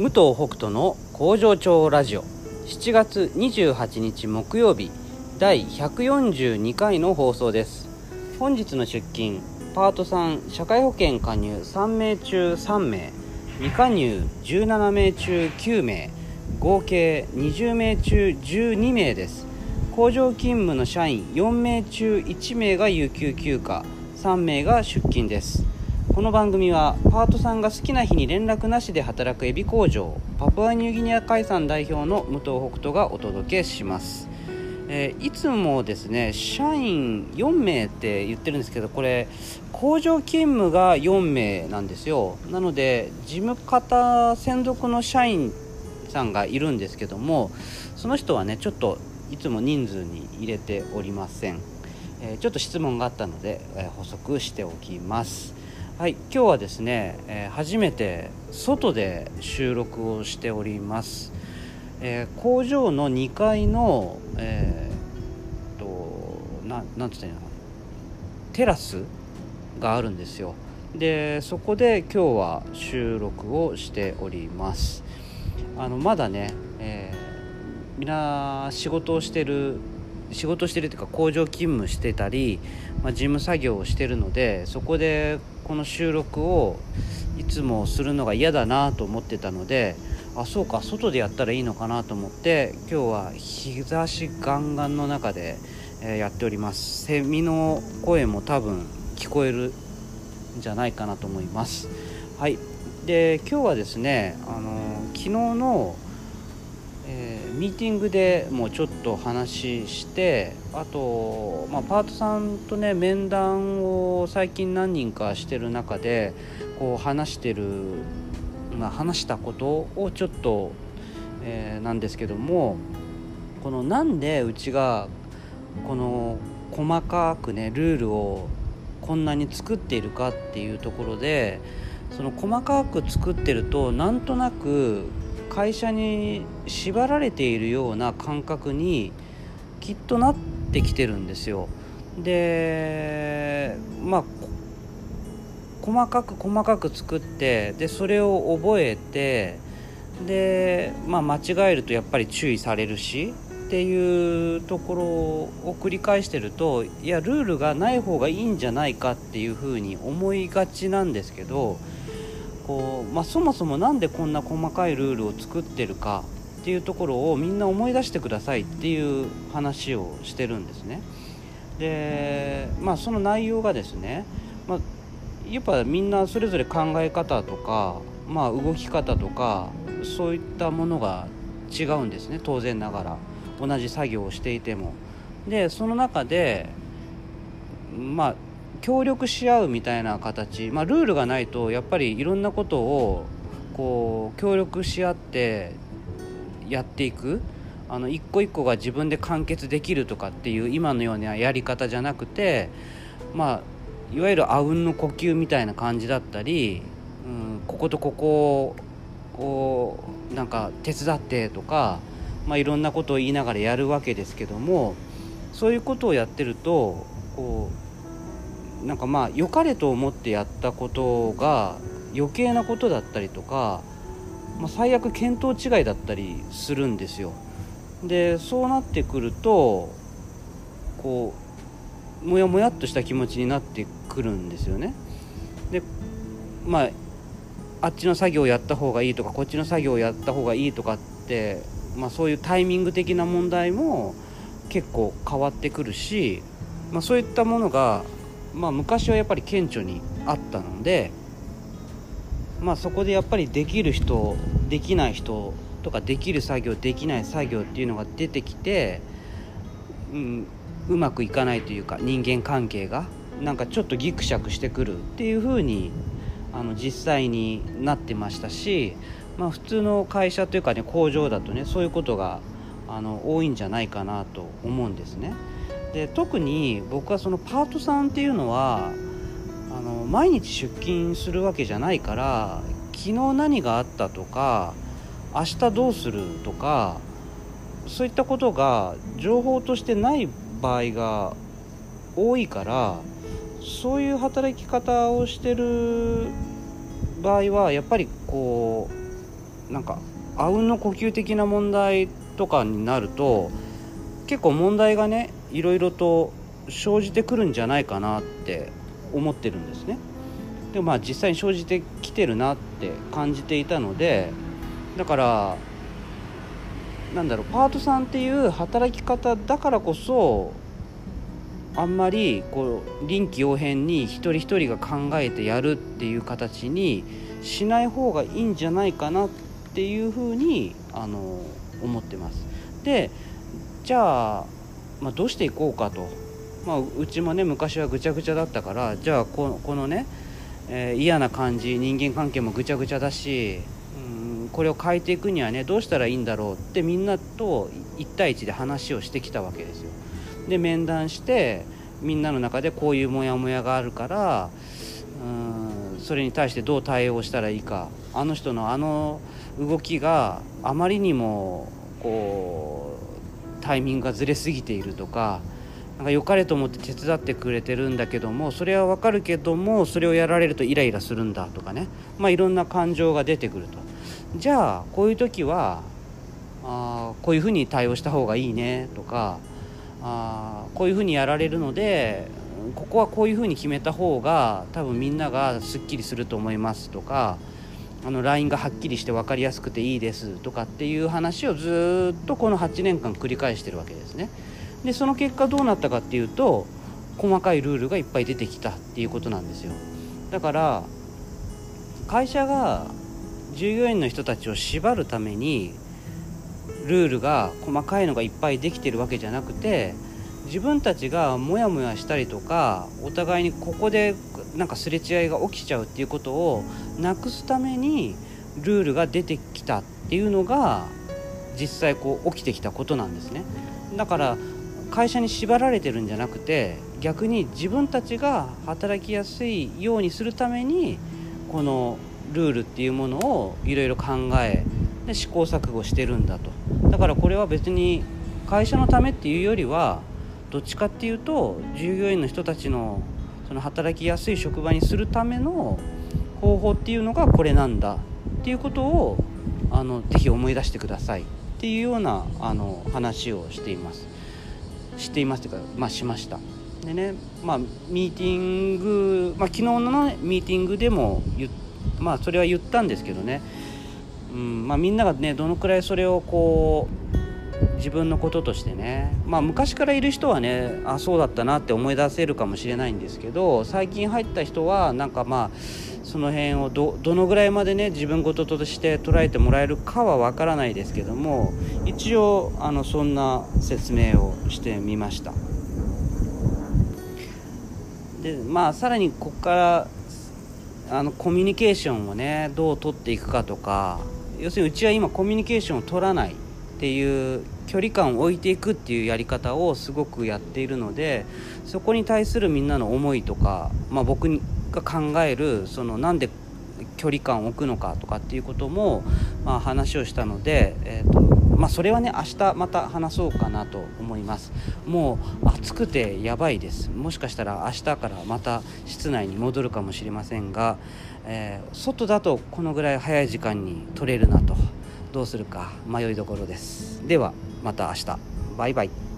武藤北斗の工場長ラジオ。7月28日木曜日第142回の放送です。本日の出勤パート3社会保険加入3名中3名未加入17名中9名合計20名中12名です。工場勤務の社員4名中1名が有給休暇3名が出勤です。この番組はパートさんが好きな日に連絡なしで働くエビ工場パプアニューギニア海産代表の武藤北斗がお届けします、えー、いつもですね社員4名って言ってるんですけどこれ工場勤務が4名なんですよ。なので事務方専属の社員さんがいるんですけどもその人はねちょっといつも人数に入れておりません、え、ちょっと質問があったので、え、補足しておきます。はい今日はですね、えー、初めて外で収録をしております、えー、工場の2階のえー、とななんつったらいいのテラスがあるんですよ。でそこで今日は収録をしております。あのまだね、えー、みんな仕事をしてる仕事してるというか工場勤務してたり、まあ、事務作業をしてるのでそこでこの収録をいつもするのが嫌だなと思ってたのであそうか外でやったらいいのかなと思って今日は日差しガンガンの中で、え、やっております。セミの声も多分聞こえるんじゃないかなと思います。はい。で今日はですねあの昨日のえー、ミーティングでもうちょっと話してあと、まあ、パートさんとね面談を最近何人かしてる中でこう話してる、まあ、話したことをちょっと、えー、なんですけどもこのなんでうちがこの細かくねルールをこんなに作っているかっていうところでその細かく作ってるとなんとなく会社に縛られているような感覚にきっとなってきてるんですよ。でまあ細かく細かく作ってでそれを覚えてで、まあ、間違えるとやっぱり注意されるしっていうところを繰り返してるといやルールがない方がいいんじゃないかっていうふうに思いがちなんですけどこう、まあ、そもそも何でこんな細かいルールを作ってるかっていうところをみんな思い出してくださいっていう話をしてるんですね。でまあその内容がですね、まあ、やっぱみんなそれぞれ考え方とか、まあ、動き方とかそういったものが違うんですね当然ながら同じ作業をしていても。でその中でまあ協力し合うみたいな形、まあ、ルールがないとやっぱりいろんなことをこう協力し合ってやっていく。あの一個一個が自分で完結できるとかっていう今のようなやり方じゃなくてまあいわゆるあうんの呼吸みたいな感じだったり、うん、こことここをなんか手伝ってとか、まあ、いろんなことを言いながらやるわけですけどもそういうことをやってるとこうなんかまあ良かれと思ってやったことが余計なことだったりとか、まあ、最悪見当違いだったりするんですよ。でそうなってくるとこうもやもやっとした気持ちになってくるんですよね。でまああっちの作業をやった方がいいとかこっちの作業をやった方がいいとかって、まあ、そういうタイミング的な問題も結構変わってくるし、まあ、そういったものがまあ、昔はやっぱり顕著にあったので、まあ、そこでやっぱりできる人できない人とかできる作業できない作業っていうのが出てきて、うん、うまくいかないというか人間関係がなんかちょっとギクシャクしてくるっていう風にあに実際になってましたし、まあ、普通の会社というかね工場だとねそういうことがあの多いんじゃないかなと思うんですね。で特に僕はそのパートさんっていうのはあの毎日出勤するわけじゃないから昨日何があったとか明日どうするとかそういったことが情報としてない場合が多いからそういう働き方をしてる場合はやっぱりこうなんかあうんの呼吸的な問題とかになると結構問題がねいろいろと生じてくるんじゃないかなって思ってるんですね。でもまあ実際に生じてきてるなって感じていたのでだからなんだろうパートさんっていう働き方だからこそあんまりこう臨機応変に一人一人が考えてやるっていう形にしない方がいいんじゃないかなっていうふうにあの思ってます。でじゃあ、まあ、どうしていこうかと、まあ、うちもね昔はぐちゃぐちゃだったからじゃあこのこのね、えー、嫌な感じ人間関係もぐちゃぐちゃだし、うん、これを変えていくにはねどうしたらいいんだろうってみんなと1対1で話をしてきたわけですよ。で面談してみんなの中でこういうモヤモヤがあるからうんそれに対してどう対応したらいいかあの人のあの動きがあまりにもこうタイミングがずれすぎているとかなんか良かれと思って手伝ってくれてるんだけどもそれはわかるけどもそれをやられるとイライラするんだとかね。まあいろんな感情が出てくると。じゃあこういう時はあこういうふうに対応した方がいいねとかあこういうふうにやられるのでここはこういうふうに決めた方が多分みんながすっきりすると思いますとかあの LINE がはっきりして分かりやすくていいですとかっていう話をずっとこの8年間繰り返してるわけですね。でその結果どうなったかっていうと細かいルールがいっぱい出てきたっていうことなんですよ。だから会社が従業員の人たちを縛るためにルールが細かいのがいっぱいできてるわけじゃなくて自分たちがモヤモヤしたりとかお互いにここでなんかすれ違いが起きちゃうっていうことをなくすためにルールが出てきたっていうのが実際こう起きてきたことなんですね。だから会社に縛られてるんじゃなくて逆に自分たちが働きやすいようにするためにこのルールっていうものをいろいろ考えで試行錯誤してるんだと。だからこれは別に会社のためっていうよりはどっちかっていうと従業員の人たちのその働きやすい職場にするための方法っていうのがこれなんだっていうことをあのぜひ思い出してくださいっていうようなあの話をしています。していますというか、まあ、しました。でねまあミーティング、まあ、昨日の、ね、ミーティングでもまあそれは言ったんですけどね、うんまあ、みんながねどのくらいそれをこう自分のこととしてね。まあ昔からいる人はねあそうだったなって思い出せるかもしれないんですけど最近入った人はなんかまあその辺をどのぐらいまでね自分事として捉えてもらえるかはわからないですけども一応あのそんな説明をしてみました。でまあさらにここからあのコミュニケーションをねどう取っていくかとか要するにうちは今コミュニケーションを取らない。っていう距離感を置いていくっていうやり方をすごくやっているのでそこに対するみんなの思いとか、まあ、僕が考えるそのなんで距離感を置くのかとかっていうことも、まあ、話をしたので、えーとまあ、それはね明日また話そうかなと思います。もう暑くてやばいです。もしかしたら明日からまた室内に戻るかもしれませんが、えー、外だとこのぐらい早い時間に撮れるなと。どうするか迷いどころです。ではまた明日。バイバイ。